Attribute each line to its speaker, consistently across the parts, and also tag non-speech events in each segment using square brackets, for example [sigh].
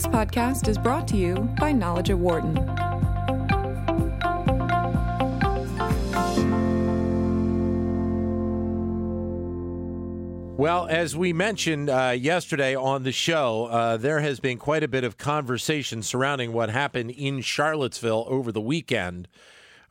Speaker 1: This podcast is brought to you by Knowledge at Wharton.
Speaker 2: Well, as we mentioned uh, yesterday on the show, uh, there has been quite a bit of conversation surrounding what happened in Charlottesville over the weekend.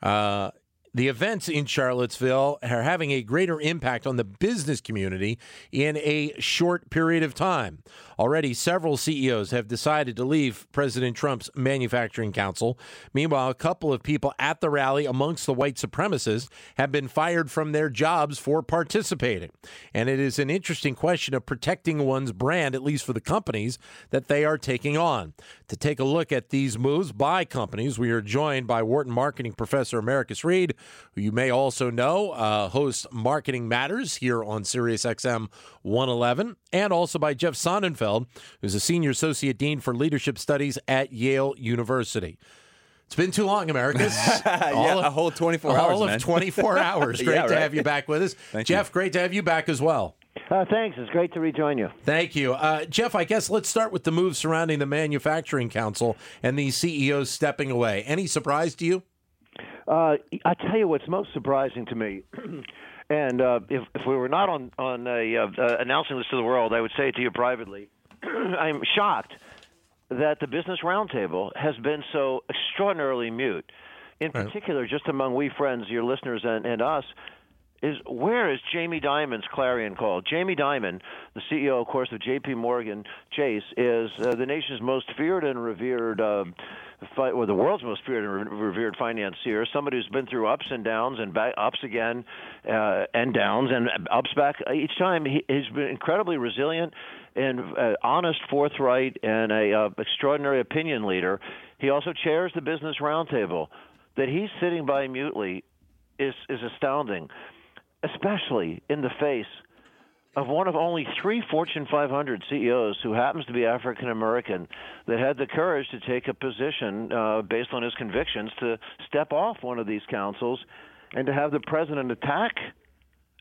Speaker 2: Uh, the events in Charlottesville are having a greater impact on the business community in a short period of time. Already, several CEOs have decided to leave President Trump's Manufacturing Council. Meanwhile, a couple of people at the rally amongst the white supremacists have been fired from their jobs for participating. And it is an interesting question of protecting one's brand, at least for the companies that they are taking on. To take a look at these moves by companies, we are joined by Wharton marketing professor Americus Reed who you may also know uh, hosts Marketing Matters here on SiriusXM 111, and also by Jeff Sonnenfeld, who's a senior associate dean for leadership studies at Yale University. It's been too long, Americus. [laughs]
Speaker 3: yeah, of, a whole 24
Speaker 2: all
Speaker 3: hours.
Speaker 2: All of 24 [laughs] hours. Great
Speaker 3: yeah,
Speaker 2: to have you back with us.
Speaker 3: Thank
Speaker 2: Jeff,
Speaker 3: you.
Speaker 2: great to have you back as well.
Speaker 4: Uh, thanks. It's great to rejoin you.
Speaker 2: Thank you. Uh, Jeff, I guess let's start with the move surrounding the Manufacturing Council and these CEOs stepping away. Any surprise to you?
Speaker 4: Uh, I tell you what's most surprising to me, [clears throat] and uh, if, if we were not on on a, uh, uh, announcing this to the world, I would say it to you privately. [clears throat] I'm shocked that the Business Roundtable has been so extraordinarily mute. In
Speaker 2: Right.
Speaker 4: particular, just among we friends, your listeners, and, and us, is where is Jamie Dimon's clarion call? Jamie Dimon, the CEO, of course, of J.P. Morgan Chase, is uh, the nation's most feared and revered, uh, fi- or the world's most feared and re- revered financier. Somebody who's been through ups and downs and back, ups again uh, and downs and ups back each time. He, he's been incredibly resilient and uh, honest, forthright, and a uh, extraordinary opinion leader. He also chairs the Business Roundtable. That he's sitting by mutely is is astounding especially in the face of one of only three Fortune 500 CEOs who happens to be African American that had the courage to take a position uh, based on his convictions to step off one of these councils and to have the president attack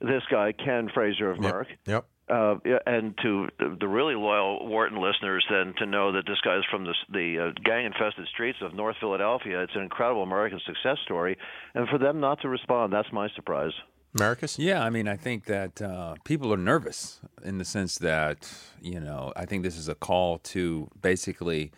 Speaker 4: this guy, Ken Frazier of Merck.
Speaker 2: Yep.
Speaker 4: Uh, and to the, the really loyal Wharton listeners, then to know that this guy is from the, the uh, gang-infested streets of North Philadelphia, it's an incredible American success story. And for them not to respond, that's my surprise.
Speaker 2: Americus?
Speaker 3: Yeah, I mean, I think that uh, people are nervous in the sense that, you know, I think this is a call to basically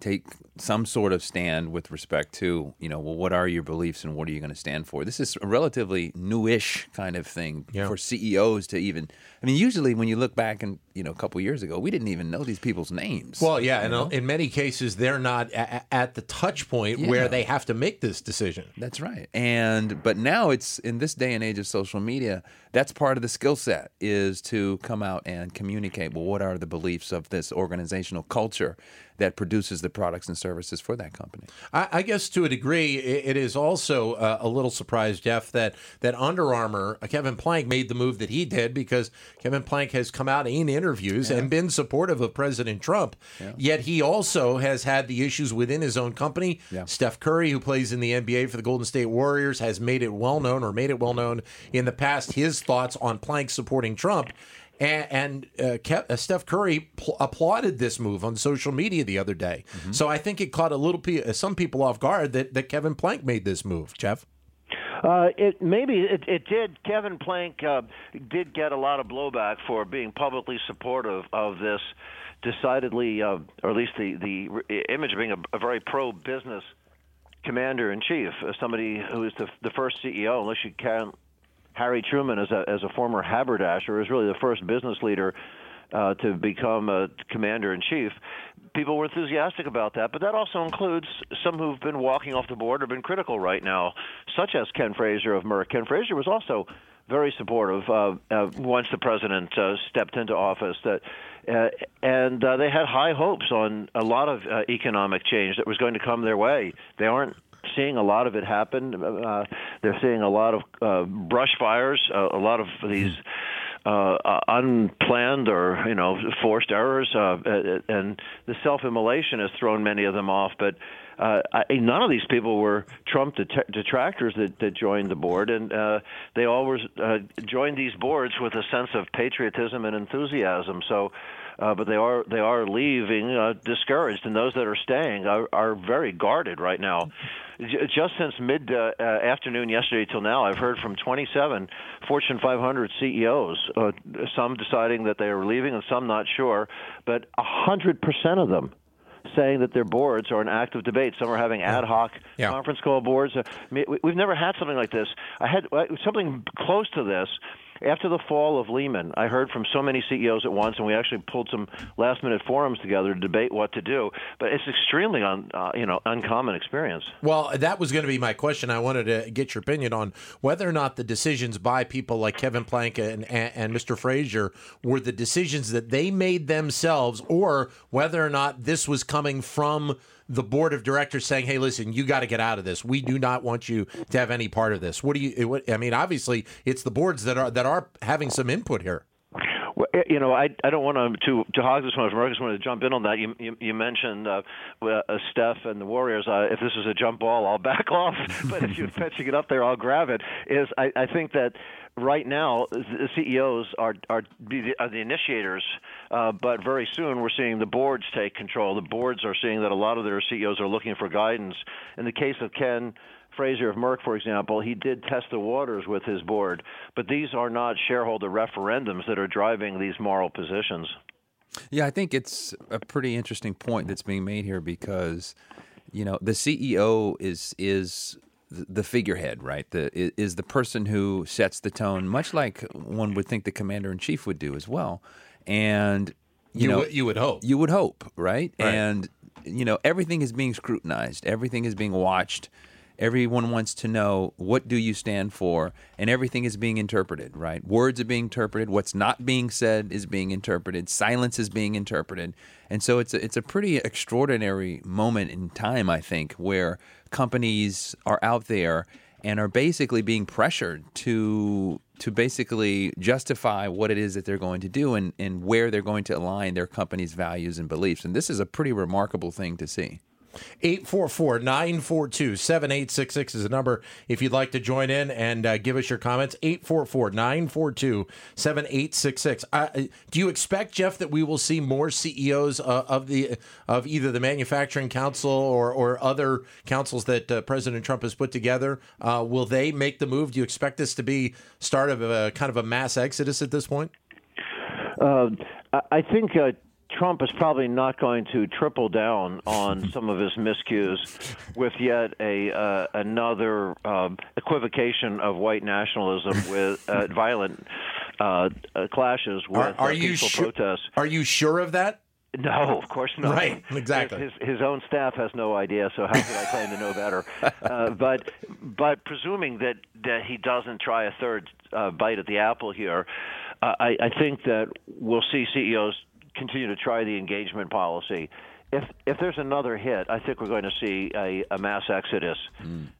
Speaker 3: take some sort of stand with respect to, you know, well, what are your beliefs and what are you going to stand for? This is a relatively newish kind of thing
Speaker 2: Yeah.
Speaker 3: for CEOs to even. I mean, usually when you look back and you know a couple years ago, we didn't even know these people's names.
Speaker 2: Well, yeah, and
Speaker 3: know?
Speaker 2: in many cases, they're not a- at the touch point
Speaker 3: Yeah.
Speaker 2: where they have to make this decision.
Speaker 3: That's right. And but now it's in this day and age of social media, that's part of the skill set is to come out and communicate well what are the beliefs of this organizational culture that produces the products and services for that company.
Speaker 2: I, I guess to a degree, i- it is also uh, a little surprise, Jeff, that that Under Armour, uh, Kevin Plank made the move that he did because Kevin Plank has come out in interviews and been supportive of President Trump. Yet he also has had the issues within his own company.
Speaker 3: Yeah.
Speaker 2: Steph Curry, who plays in the NBA for the Golden State Warriors, has made it well known or made it well known in the past his thoughts on Plank supporting Trump. And, and uh, Ke- uh, Steph Curry pl- applauded this move on social media the other day. So I think it caught a little pe- uh, some people off guard that, that Kevin Plank made this move. Jeff,
Speaker 4: Uh, it maybe it, it did. Kevin Plank uh, did get a lot of blowback for being publicly supportive of this, decidedly, uh, or at least the the image of being a, a very pro business commander in chief, uh, somebody who is the the first CEO, unless you count Harry Truman as a as a former haberdasher, is really the first business leader uh, to become a commander in chief. People were enthusiastic about that, but that also includes some who've been walking off the board or been critical right now, such as Ken Frazier of Merck. Ken Frazier was also very supportive uh, uh, once the president uh, stepped into office. That uh, and uh, they had high hopes on a lot of uh, economic change that was going to come their way. They aren't seeing a lot of it happen. They're seeing a lot of brush fires, a lot of these uh, uh, unplanned or you know forced errors, uh, uh, and the self-immolation has thrown many of them off. But uh, I, none of these people were Trump det- detractors that, that joined the board, and uh, they were uh, joined these boards with a sense of patriotism and enthusiasm. So uh, but they are they are leaving uh, discouraged, and those that are staying are, are very guarded right now. Just since mid uh, uh, afternoon yesterday till now, I've heard from 27 Fortune 500 CEOs. Uh, some deciding that they are leaving, and some not sure. But 100 percent of them saying that their boards are in active debate. Some are having ad hoc
Speaker 2: Yeah.
Speaker 4: conference call boards. Uh, we- We've never had something like this. I had uh, something close to this after the fall of Lehman. I heard from so many CEOs at once, and we actually pulled some last-minute forums together to debate what to do. But it's extremely un, uh, you know uncommon experience.
Speaker 2: Well, that was going to be my question. I wanted to get your opinion on whether or not the decisions by people like Kevin Plank and, and, and Mr. Frazier were the decisions that they made themselves, or whether or not this was coming from the board of directors saying, "Hey, listen, you got to get out of this. We do not want you to have any part of this." What do you? What, I mean, obviously, it's the boards that are that are having some input here.
Speaker 4: Well, eh, you know, I I don't want to to to hog this one. I just wanted to jump in on that. You you, you mentioned uh, uh, Steph and the Warriors. Uh, if this is a jump ball, I'll [laughs] back off. [laughs] but if you're fetching it up there, I'll grab it. Is I, I think that right now the CEOs are are the, are the initiators, uh, but very soon we're seeing the boards take control. The boards are seeing that a lot of their CEOs are looking for guidance. In the case of Ken. Frazier of Merck, for example, he did test the waters with his board, but these are not shareholder referendums that are driving these moral positions.
Speaker 3: Yeah, I think it's a pretty interesting point that's being made here because, you know, the CEO is is the figurehead, right? The is the person who sets the tone, much like one would think the commander in chief would do as well. And you,
Speaker 2: You
Speaker 3: know,
Speaker 2: would- you would hope.
Speaker 3: you would hope, right?
Speaker 2: Right.
Speaker 3: And you know, everything is being scrutinized, everything is being watched. Everyone wants to know what do you stand for, and everything is being interpreted, right? Words are being interpreted. What's not being said is being interpreted. Silence is being interpreted, and so it's a, it's a pretty extraordinary moment in time, I think, where companies are out there and are basically being pressured to to basically justify what it is that they're going to do and, and where they're going to align their company's values and beliefs. And this is a pretty remarkable thing to see.
Speaker 2: 844 942 7866 is the number if you'd like to join in and uh, give us your comments. 844 942 7866. Uh, Do you expect, Jeff, that we will see more CEOs uh, of the of either the Manufacturing Council or, or other councils that uh, President Trump has put together? Uh, will they make the move? Do you expect this to be start of a kind of a mass exodus at this point?
Speaker 4: I- I think uh, Trump is probably not going to triple down on [laughs] some of his miscues with yet a uh, another um, equivocation of white nationalism with uh, [laughs] violent uh, uh, clashes with
Speaker 2: Are, are
Speaker 4: uh, peaceful protests.
Speaker 2: Are you sure of that?
Speaker 4: No, of course not.
Speaker 2: Right, exactly.
Speaker 4: His, his own staff has no idea, so how could I claim to know better? [laughs] Uh, but but presuming that that he doesn't try a third uh, bite at the apple here, uh, I, I think that we'll see CEOs continue to try the engagement policy. If if there's another hit, I think we're going to see a, a mass exodus,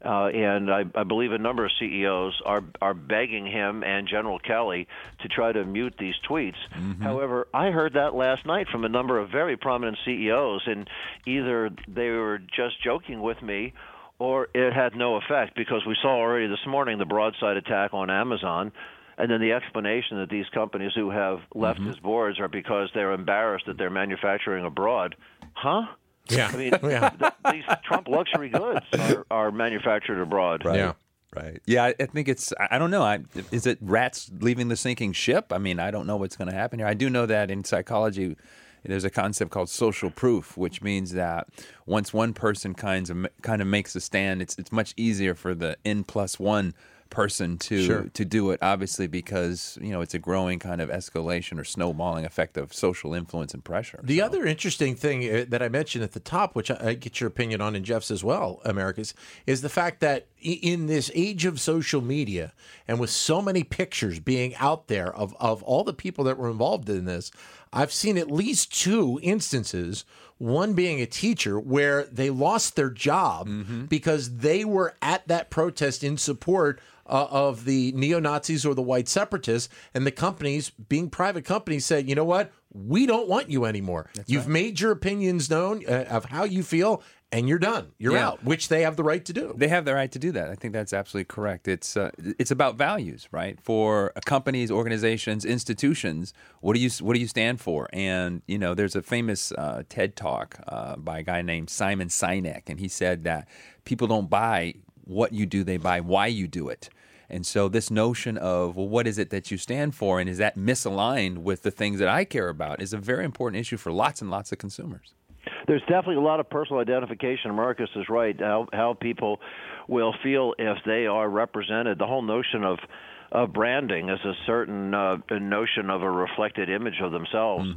Speaker 4: uh, and I, I believe a number of CEOs are are begging him and General Kelly to try to mute these tweets. However, I heard that last night from a number of very prominent CEOs, and either they were just joking with me, or it had no effect because we saw already this morning the broadside attack on Amazon. And then the explanation that these companies who have left
Speaker 2: Mm-hmm.
Speaker 4: his boards are because they're embarrassed that they're manufacturing abroad. Huh?
Speaker 2: Yeah.
Speaker 4: I mean, [laughs]
Speaker 2: Yeah.
Speaker 4: th- these Trump luxury goods [laughs] are, are manufactured abroad.
Speaker 2: Yeah.
Speaker 3: Right. Yeah, I I think it's. I I don't know. I, is it rats leaving the sinking ship? I mean, I don't know what's going to happen here. I do know that in psychology, there's a concept called social proof, which means that once one person kinds of kind of makes a stand, it's it's much easier for the n plus one person to
Speaker 2: Sure.
Speaker 3: to do it. Obviously, because you know it's a growing kind of escalation or snowballing effect of social influence and pressure.
Speaker 2: The
Speaker 3: So-
Speaker 2: other interesting thing uh, that I mentioned at the top, which I, I get your opinion on, and Jeff's as well, Americus, is the fact that in this age of social media and with so many pictures being out there of, of all the people that were involved in this, I've seen at least two instances, one being a teacher, where they lost their job because they were at that protest in support uh, of the neo Nazis or the white separatists, and the companies, being private companies, said, you know what? we don't want you anymore. You've made your opinions known uh, of how you feel, and you're done. You're
Speaker 3: Yeah.
Speaker 2: out, which they have the right to do.
Speaker 3: They have the right to do that. I think that's absolutely correct. It's uh, it's about values, right? For companies, organizations, institutions, what do you what do you stand for? And you know, there's a famous uh, TED talk uh, by a guy named Simon Sinek, and he said that people don't buy what you do; they buy why you do it. And so, this notion of well, what is it that you stand for, and is that misaligned with the things that I care about, is a very important issue for lots and lots of consumers.
Speaker 4: There's definitely a lot of personal identification. Marcus is right. How how people will feel if they are represented. The whole notion of of branding is a certain uh, notion of a reflected image of themselves,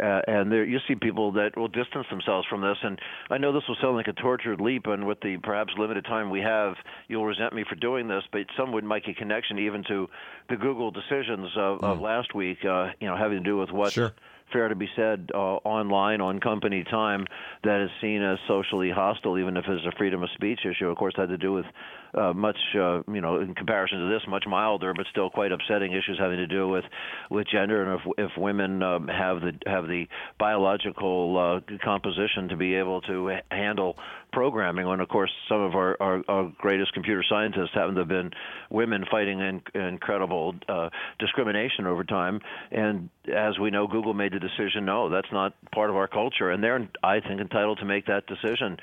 Speaker 4: uh, and there you see people that will distance themselves from this. And I know this will sound like a tortured leap, and with the perhaps limited time we have, you'll resent me for doing this, but some would make a connection even to the Google decisions of, of last week, uh, you know, having to do with what
Speaker 2: Sure.
Speaker 4: Fair to be said uh, online on company time that is seen as socially hostile, even if it's a freedom of speech issue. Of course, had to do with uh, much, uh, you know, in comparison to this, much milder, but still quite upsetting issues having to do with with gender and if if women um, have the have the biological uh, composition to be able to handle programming. And of course, some of our, our, our greatest computer scientists happen to have been women fighting in, incredible uh, discrimination over time. And as we know, Google made the decision no, that's not part of our culture. And they're, I think, entitled to make that decision.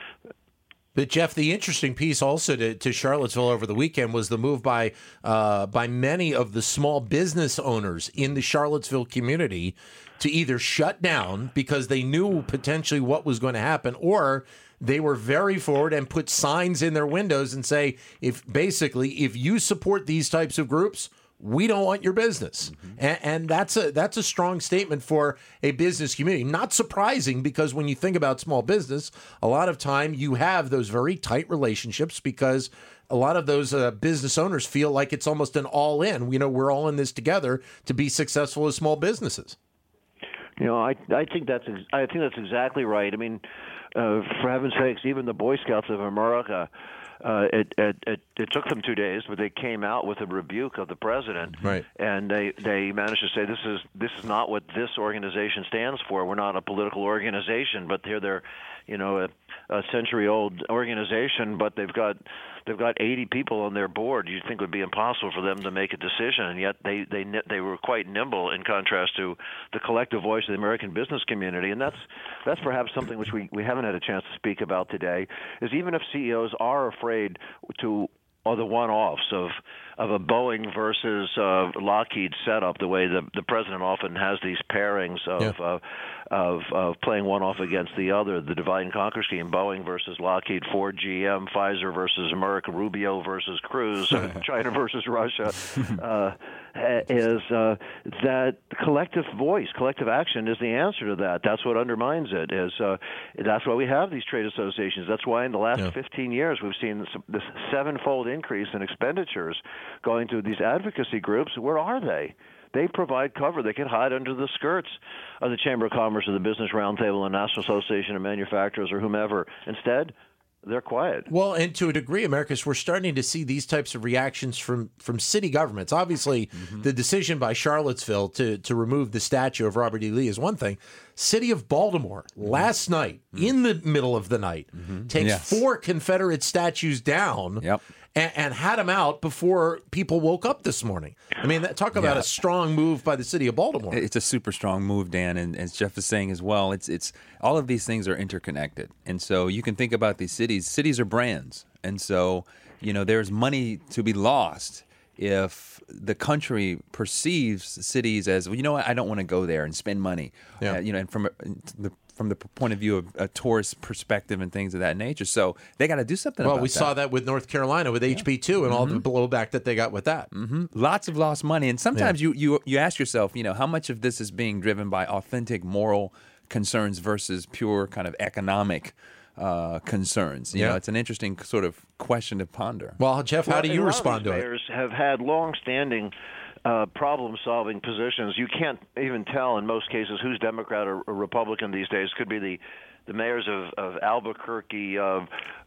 Speaker 2: But Jeff, the interesting piece also to, to Charlottesville over the weekend was the move by uh, by many of the small business owners in the Charlottesville community to either shut down because they knew potentially what was going to happen, or they were very forward and put signs in their windows and say, if basically if you support these types of groups, we don't want your business, and, and that's a that's a strong statement for a business community. Not surprising because when you think about small business, a lot of time you have those very tight relationships because a lot of those uh, business owners feel like it's almost an all in. You know, we're all in this together to be successful as small businesses.
Speaker 4: You know, I I think that's ex- I think that's exactly right. I mean, uh, for heaven's sakes, even the Boy Scouts of America. Uh, it, it it it took them two days, but they came out with a rebuke of the president,
Speaker 2: Right.
Speaker 4: and they they managed to say this is this is not what this organization stands for. We're not a political organization, but here they're, you know, a, a century old organization, but they've got they've got 80 people on their board. You'd think it would be impossible for them to make a decision, and yet they they they were quite nimble in contrast to the collective voice of the American business community, and that's that's perhaps something which we we haven't had a chance to speak about today. Is even if CEOs are afraid to or the one-offs of of a Boeing versus uh, Lockheed setup, the way the the president often has these pairings of
Speaker 2: Yeah.
Speaker 4: uh, of of playing one off against the other, the divide and conquer scheme, Boeing versus Lockheed, Ford, GM, Pfizer versus Merck, Rubio versus Cruz, [laughs] [laughs] China versus Russia, uh, is uh, that collective voice, collective action is the answer to that. That's what undermines it. Is uh, that's why we have these trade associations. That's why in the last 15 years we've seen this sevenfold increase in expenditures going to these advocacy groups. Where are they? They provide cover. They can hide under the skirts of the Chamber of Commerce or the Business Roundtable and National Association of Manufacturers or whomever. Instead, they're quiet.
Speaker 2: Well, and to a degree, Americus, we're starting to see these types of reactions from from city governments. Obviously, mm-hmm. the decision by Charlottesville to to remove the statue of Robert E. Lee is one thing. City of Baltimore mm-hmm. last night, mm-hmm. in the middle of the night, takes
Speaker 3: Yes.
Speaker 2: four Confederate statues down.
Speaker 3: Yep.
Speaker 2: And, and had them out before people woke up this morning. I mean, that, talk about
Speaker 3: Yeah.
Speaker 2: a strong move by the city of Baltimore.
Speaker 3: It's a super strong move, Dan, and as Jeff is saying as well, it's it's all of these things are interconnected, and so you can think about these cities. Cities are brands, and so you know there's money to be lost if the country perceives cities as well. You know what? I don't want to go there and spend money.
Speaker 2: Yeah.
Speaker 3: Uh, you know, and from the from the point of view of a tourist perspective and things of that nature. So they got to do something.
Speaker 2: well,
Speaker 3: about
Speaker 2: we
Speaker 3: that.
Speaker 2: saw that with North Carolina with HB2 and all the blowback that they got with that.
Speaker 3: lots of lost money and sometimes you, you you ask yourself you know how much of this is being driven by authentic moral concerns versus pure kind of economic uh, concerns you
Speaker 2: Yeah.
Speaker 3: know it's an interesting sort of question to ponder
Speaker 2: Well, Jeff, how
Speaker 4: Well,
Speaker 2: do you
Speaker 4: a lot of
Speaker 2: respond to it?
Speaker 4: mayors have had long-standing uh, problem-solving positions. You can't even tell in most cases who's Democrat or, or Republican these days. Could be the the mayors of, of Albuquerque, uh,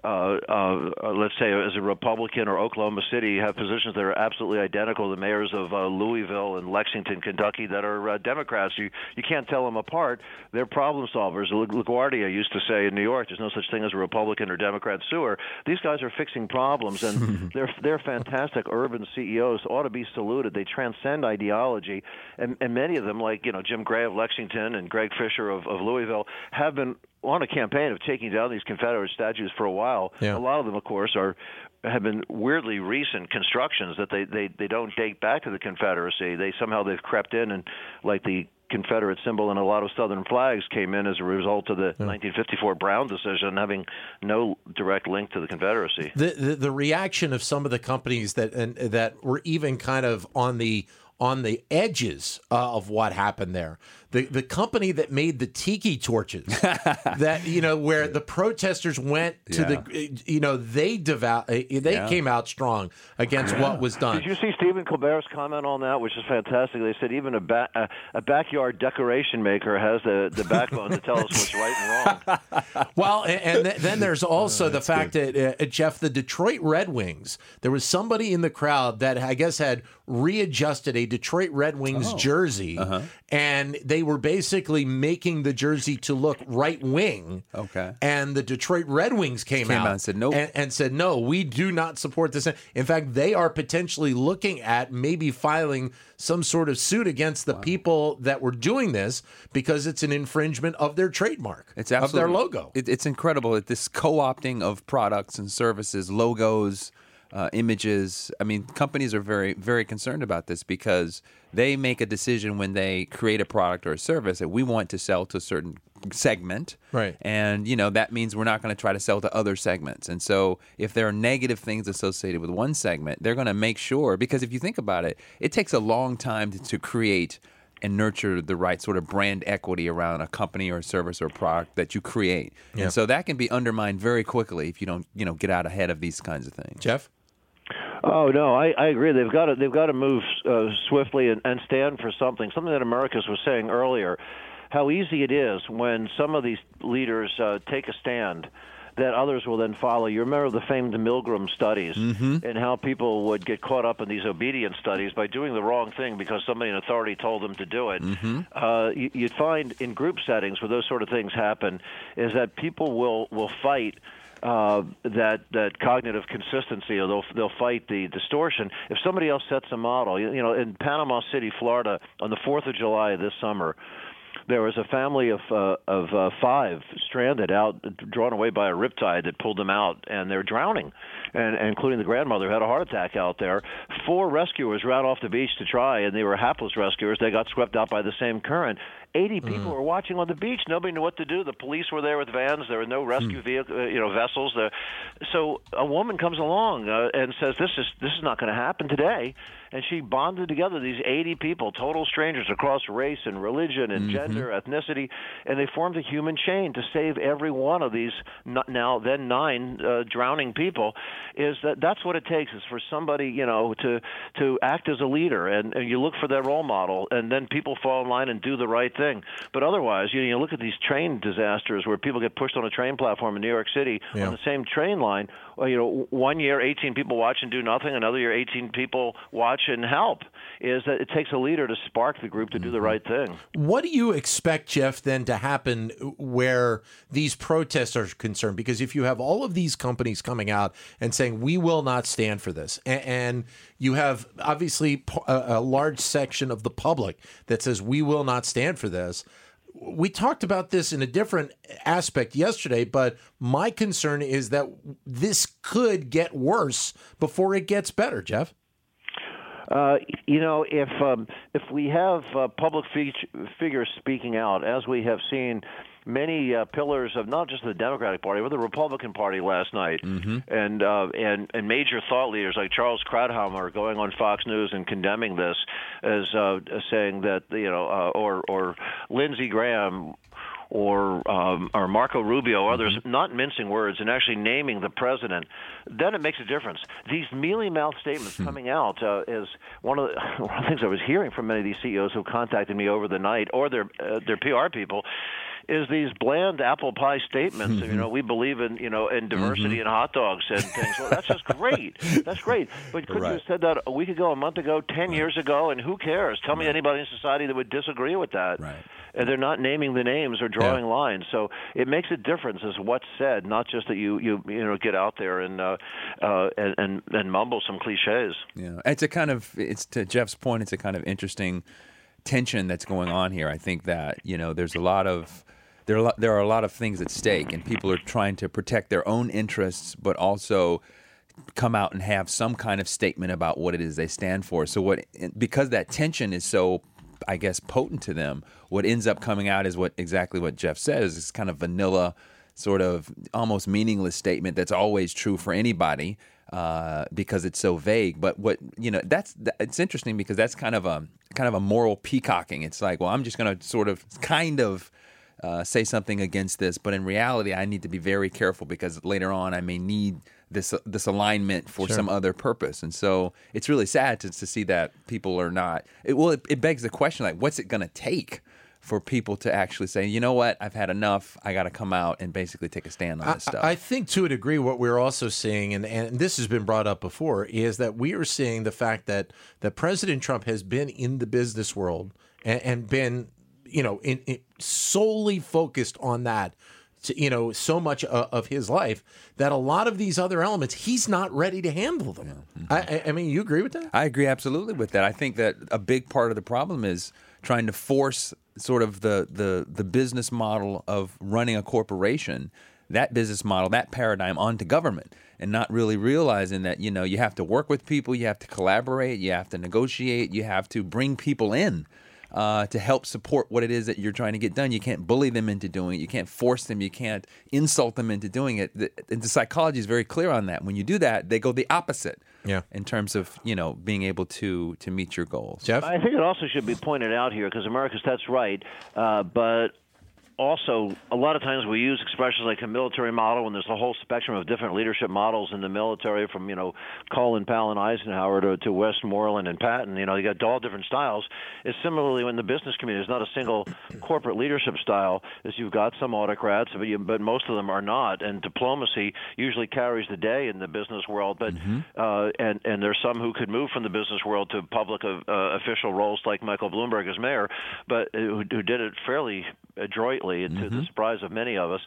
Speaker 4: uh, uh, let's say as a Republican, or Oklahoma City, have positions that are absolutely identical to the mayors of uh, Louisville and Lexington, Kentucky, that are uh, Democrats. You you can't tell them apart. They're problem solvers. LaGuardia used to say in New York, "There's no such thing as a Republican or Democrat sewer." These guys are fixing problems, and [laughs] they're they're fantastic urban CEOs. Ought to be saluted. They transcend ideology, and and many of them, like you know Jim Gray of Lexington and Greg Fisher of, of Louisville, have been on a campaign of taking down these Confederate statues for a while.
Speaker 2: Yeah.
Speaker 4: A lot of them, of course, are have been weirdly recent constructions that they, they, they don't date back to the Confederacy. They somehow they've crept in and like the Confederate symbol and a lot of Southern flags came in as a result of the 1954 Brown decision, having no direct link to the Confederacy.
Speaker 2: The, the the reaction of some of the companies that and that were even kind of on the on the edges uh, of what happened there. The the company that made the tiki torches, [laughs] that you know where the protesters went to the, eh, you know they devout eh, eh, they
Speaker 3: Yeah.
Speaker 2: came out strong against what was done.
Speaker 4: Did you see Stephen Colbert's comment on that, which is fantastic? They said even a, ba- a, a backyard decoration maker has the, the backbone to tell us what's right and wrong. [laughs]
Speaker 2: Well, and, and th- then there's oh, also the fact that uh, Jeff, the Detroit Red Wings, there was somebody in the crowd that I guess had readjusted a Detroit Red Wings oh. jersey, uh-huh. and they were basically making the jersey to look right wing.
Speaker 3: Okay.
Speaker 2: And the Detroit Red Wings came,
Speaker 3: Came
Speaker 2: out,
Speaker 3: out and said, "Nope."
Speaker 2: and, and said, "No, we do not support this." In fact, they are potentially looking at maybe filing some sort of suit against the people that were doing this because it's an infringement of their trademark,
Speaker 3: It's
Speaker 2: of their logo.
Speaker 3: It, it's incredible that this co-opting of products and services, logos, uh, images. I mean, companies are very, very concerned about this because they make a decision when they create a product or a service that we want to sell to a certain segment,
Speaker 2: Right.
Speaker 3: And you know that means we're not going to try to sell to other segments. And so, if there are negative things associated with one segment, they're going to make sure because if you think about it, it takes a long time to, to create and nurture the right sort of brand equity around a company or a service or a product that you create.
Speaker 2: Yeah.
Speaker 3: And so that can be undermined very quickly if you don't, you know, get out ahead of these kinds of things.
Speaker 2: Jeff?
Speaker 4: Oh no, I, I agree. They've got to they've got to move uh, swiftly and, and stand for something. Something that Americus was saying earlier, how easy it is when some of these leaders uh, take a stand that others will then follow. You remember the famed Milgram studies and how people would get caught up in these obedience studies by doing the wrong thing because somebody in authority told them to do it. mhm Uh, you, you'd find in group settings where those sort of things happen is that people will will fight uh, that that cognitive consistency, or they'll they'll fight the distortion. If somebody else sets a model, you, you know, in Panama City, Florida, on the Fourth of July this summer, there was a family of uh, of uh, five stranded out, drawn away by a riptide that pulled them out, and they're drowning, and, and including the grandmother who had a heart attack out there. Four rescuers ran off the beach to try, and they were hapless rescuers. They got swept out by the same current. 80 people were watching on the beach. Nobody knew what to do. The police were there with vans. There were no rescue vehicle, uh, you know, vessels. There. So a woman comes along uh, and says, "This is this is not going to happen today." And she bonded together these 80 people, total strangers across race and religion and gender, ethnicity, and they formed a human chain to save every one of these now then nine uh, drowning people. Is that that's what it takes? Is for somebody you know to to act as a leader, and, and you look for that role model, and then people fall in line and do the right thing. But otherwise, you, you look at these train disasters where people get pushed on a train platform in New York City
Speaker 2: Yeah.
Speaker 4: on the same train line. Well, you know, one year 18 people watch and do nothing, another year 18 people watch and help. Is that it takes a leader to spark the group to do the mm-hmm. right thing.
Speaker 2: What do you expect, Jeff, then to happen where these protests are concerned? Because if you have all of these companies coming out and saying, we will not stand for this, and you have obviously a large section of the public that says, we will not stand for this. We talked about this in a different aspect yesterday, but my concern is that this could get worse before it gets better, Jeff.
Speaker 4: Uh, you know, if um, if we have uh, public fig- figures speaking out, as we have seen many uh, pillars of not just the Democratic Party but the Republican Party last night, and uh, and and major thought leaders like Charles Krauthammer going on Fox News and condemning this as uh, saying that you know, uh, or or Lindsey Graham or um, or Marco Rubio, or others, not mincing words and actually naming the president, then it makes a difference. These mealy mouthed statements coming out uh, is one of, the, [laughs] one of the things I was hearing from many of these CEOs who contacted me over the night, or their uh, their PR people, is these bland apple pie statements. you know, [laughs] we believe in you know in diversity
Speaker 3: Mm-hmm.
Speaker 4: in hot dogs and things. Well, that's just great. That's great. But could you have said that a week ago, a month ago, ten years ago? And who cares? Tell me anybody in society that would disagree with that.
Speaker 3: Right.
Speaker 4: And they're not naming the names or drawing lines, so it makes a difference as what's said, not just that you you you know get out there and uh, uh, and, and and mumble some cliches.
Speaker 3: Yeah, it's a kind of it's to Jeff's point. It's a kind of interesting tension that's going on here. I think that you know there's a lot of there are a lot, there are a lot of things at stake, and people are trying to protect their own interests, but also come out and have some kind of statement about what it is they stand for. So what because that tension is so I guess potent to them, what ends up coming out is what exactly what Jeff says. It's kind of vanilla sort of almost meaningless statement that's always true for anybody uh, because it's so vague. But what you know, that's that, it's interesting because that's kind of a kind of a moral peacocking. It's like, well, I'm just going to sort of kind of uh, say something against this, but in reality, I need to be very careful because later on I may need this this alignment for some other purpose. And so it's really sad to, to see that people are not. It, well, it, it begs the question like, what's it going to take? For people to actually say, you know what, I've had enough. I got to come out and basically take a stand on this stuff.
Speaker 2: I I think to a degree, what we're also seeing, and, and this has been brought up before, is that we are seeing the fact that that President Trump has been in the business world and, and been, you know, in, in solely focused on that. To, you know, so much uh, of his life that a lot of these other elements, he's not ready to handle them. I, I, I mean, you agree with that?
Speaker 3: I agree absolutely with that. I think that a big part of the problem is trying to force sort of the the the business model of running a corporation, that business model, that paradigm onto government and not really realizing that, you know, you have to work with people, you have to collaborate, you have to negotiate, you have to bring people in. Uh, to help support what it is that you're trying to get done. You can't bully them into doing it. You can't force them. You can't insult them into doing it. The, and the psychology is very clear on that. When you do that, they go the opposite.
Speaker 2: Yeah.
Speaker 3: In terms of you know being able to to meet your goals.
Speaker 2: Jeff?
Speaker 4: I think it also should be pointed out here because Americus that's right, uh, but also a lot of times we use expressions like a military model when there's a whole spectrum of different leadership models in the military from you know Colin Powell and Eisenhower to, to Westmoreland and Patton. You know you got all different styles. It's similarly in the business community. There's not a single corporate leadership style. As you've got some autocrats but you, but most of them are not. And diplomacy usually carries the day in the business world. But uh, and and there's some who could move from the business world to public uh, official roles like Michael Bloomberg as mayor but uh, who, who did it fairly adroitly to the surprise of many of us.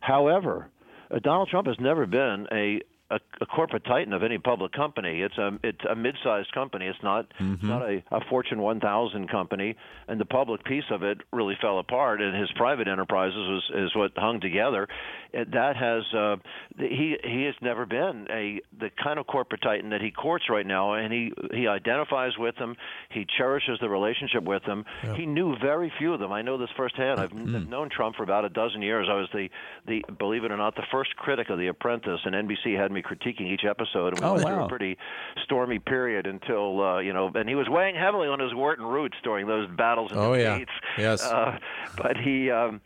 Speaker 4: However, uh, Donald Trump has never been a a, a corporate titan of any public company. It's a it's a mid-sized company. It's not it's not a, a Fortune 1000 company, and the public piece of it really fell apart. And his private enterprises was is what hung together. And that has uh, he he has never been a the kind of corporate titan that he courts right now, and he he identifies with them. He cherishes the relationship with them. He knew very few of them. I know this firsthand. I've I've known Trump for about a dozen years. I was the the believe it or not the first critic of The Apprentice, and NBC had me critiquing each episode. And we
Speaker 3: Oh,
Speaker 4: went through a pretty stormy period until uh, you know, and he was weighing heavily on his Wharton roots during those battles in
Speaker 2: Oh,
Speaker 4: the
Speaker 2: yeah. Yes.
Speaker 4: Uh, but he. Um,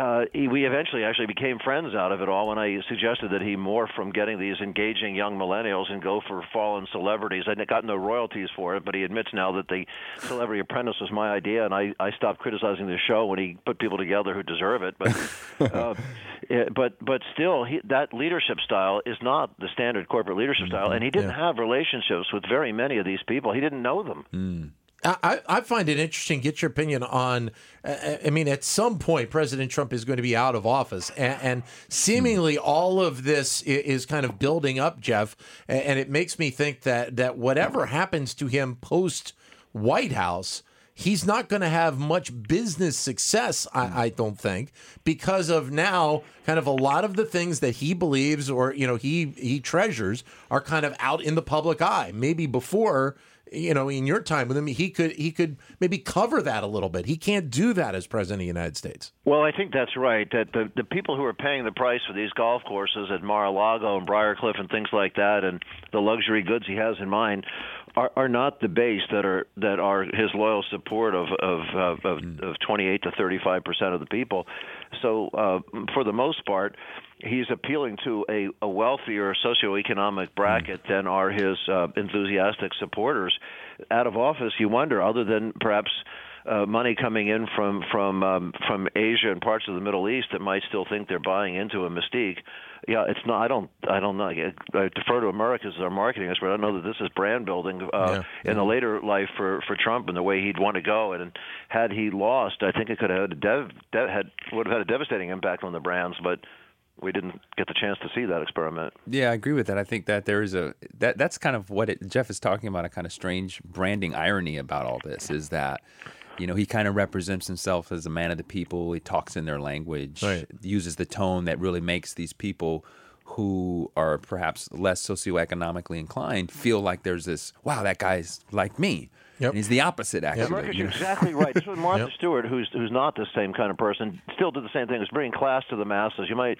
Speaker 4: uh, he, we eventually actually became friends out of it all when I suggested that he morph from getting these engaging young millennials and go for fallen celebrities. I'd got no royalties for it, but he admits now that the Celebrity Apprentice was my idea, and I, I stopped criticizing the show when he put people together who deserve it. But [laughs] uh, eh, but but still, he, that leadership style is not the standard corporate leadership style, and he didn't have relationships with very many of these people. He didn't know them.
Speaker 2: I, I find it interesting. Get your opinion on. Uh, I mean, at some point, President Trump is going to be out of office, and, and seemingly all of this is kind of building up, Jeff. And it makes me think that that whatever happens to him post White House, he's not going to have much business success. I, I don't think because of now, kind of a lot of the things that he believes or you know he he treasures are kind of out in the public eye. Maybe before you know, in your time with him, he could he could maybe cover that a little bit. He can't do that as president of the United States.
Speaker 4: Well, I think that's right. That the the people who are paying the price for these golf courses at Mar-a-Lago and Briarcliff and things like that, and the luxury goods he has in mind, are, are not the base that are that are his loyal support of of of, of, of 28 to 35 percent of the people. So, uh, for the most part, he's appealing to a, a wealthier socioeconomic bracket than are his uh, enthusiastic supporters. Out of office, you wonder, other than perhaps uh, money coming in from from um, from Asia and parts of the Middle East that might still think they're buying into a mystique. Yeah, it's not. I don't. I don't know. I defer to Americus as our marketing expert. I don't know that this is brand building uh, yeah. in the later life for for Trump and the way he'd want to go. And had he lost, I think it could have had, a dev, dev, had would have had a devastating impact on the brands. But we didn't get the chance to see that experiment.
Speaker 3: Yeah, I agree with that. I think that there is a that that's kind of what it, Jeff is talking about. A kind of strange branding irony about all this is that you know he kind of represents himself as a man of the people. He talks in their language, right. uses the tone that really makes these people who are perhaps less socioeconomically inclined feel like there's this wow that guy's like me Yep. And he's the opposite, actually.
Speaker 4: Yep. You're exactly right. This [laughs] was Martha yep. Stewart, who's who's not the same kind of person, still did the same thing. Was bringing class to the masses. You might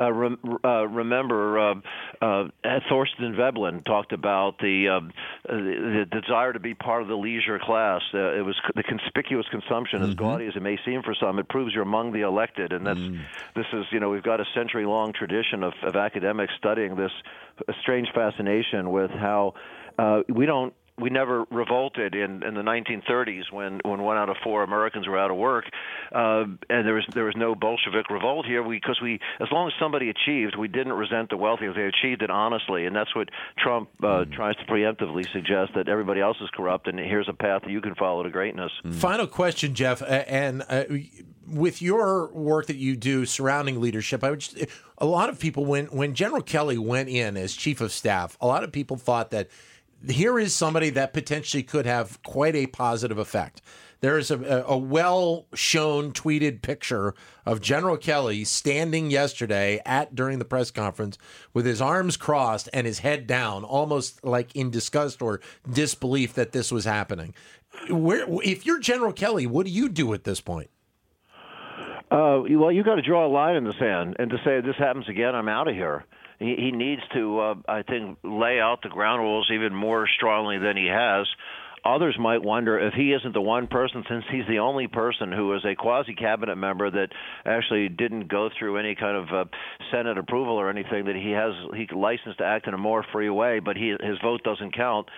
Speaker 4: uh, re- uh, remember uh, uh, Thorstein Veblen talked about the, uh, the, the desire to be part of the leisure class. Uh, it was the conspicuous consumption, mm-hmm. as gaudy as it may seem for some. It proves you're among the elected, and that's mm. this is you know we've got a century long tradition of, of academics studying this strange fascination with how. Uh, we don't we never revolted in, in the 1930s when, when one out of four Americans were out of work, uh, and there was there was no Bolshevik revolt here because we, as long as somebody achieved, we didn't resent the wealthy if they achieved it honestly, and that's what Trump uh, mm. tries to preemptively suggest that everybody else is corrupt, and here's a path that you can follow to greatness.
Speaker 2: Mm. Final question, Jeff, and. Uh, with your work that you do surrounding leadership, I would just, a lot of people when when General Kelly went in as chief of staff, a lot of people thought that here is somebody that potentially could have quite a positive effect. There is a, a well shown tweeted picture of General Kelly standing yesterday at during the press conference with his arms crossed and his head down, almost like in disgust or disbelief that this was happening. Where, if you're General Kelly, what do you do at this point?
Speaker 4: Uh, well, you got to draw a line in the sand and to say this happens again, I'm out of here he, needs to, uh, I think, lay out the ground rules even more strongly than he has. Others might wonder if he isn't the one person, since he's the only person who is a quasi cabinet member that actually didn't go through any kind of uh, Senate approval or anything, that he has he licensed to act in a more free way, but he, his vote doesn't count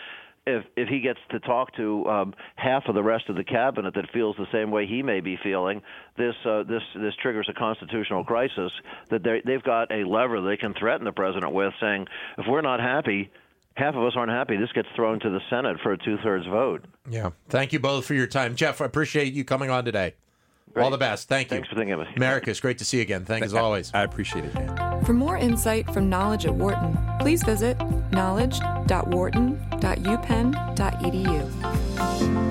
Speaker 4: if if he gets to talk to um, half of the rest of the cabinet that feels the same way he may be feeling, this uh, this this triggers a constitutional crisis. That they they've got a lever they can threaten the president with, saying if we're not happy. Half of us aren't happy. This gets thrown to the Senate for a two-thirds vote.
Speaker 2: Yeah. Thank you both for your time, Jeff. I appreciate you coming on today. Great. All the best. Thank you.
Speaker 4: Thanks for thinking of us.
Speaker 2: Americus, it's great to see you again. Thanks as [laughs] always.
Speaker 3: I appreciate it, Dan.
Speaker 1: For more insight from Knowledge at Wharton, please visit knowledge.wharton.upenn.edu.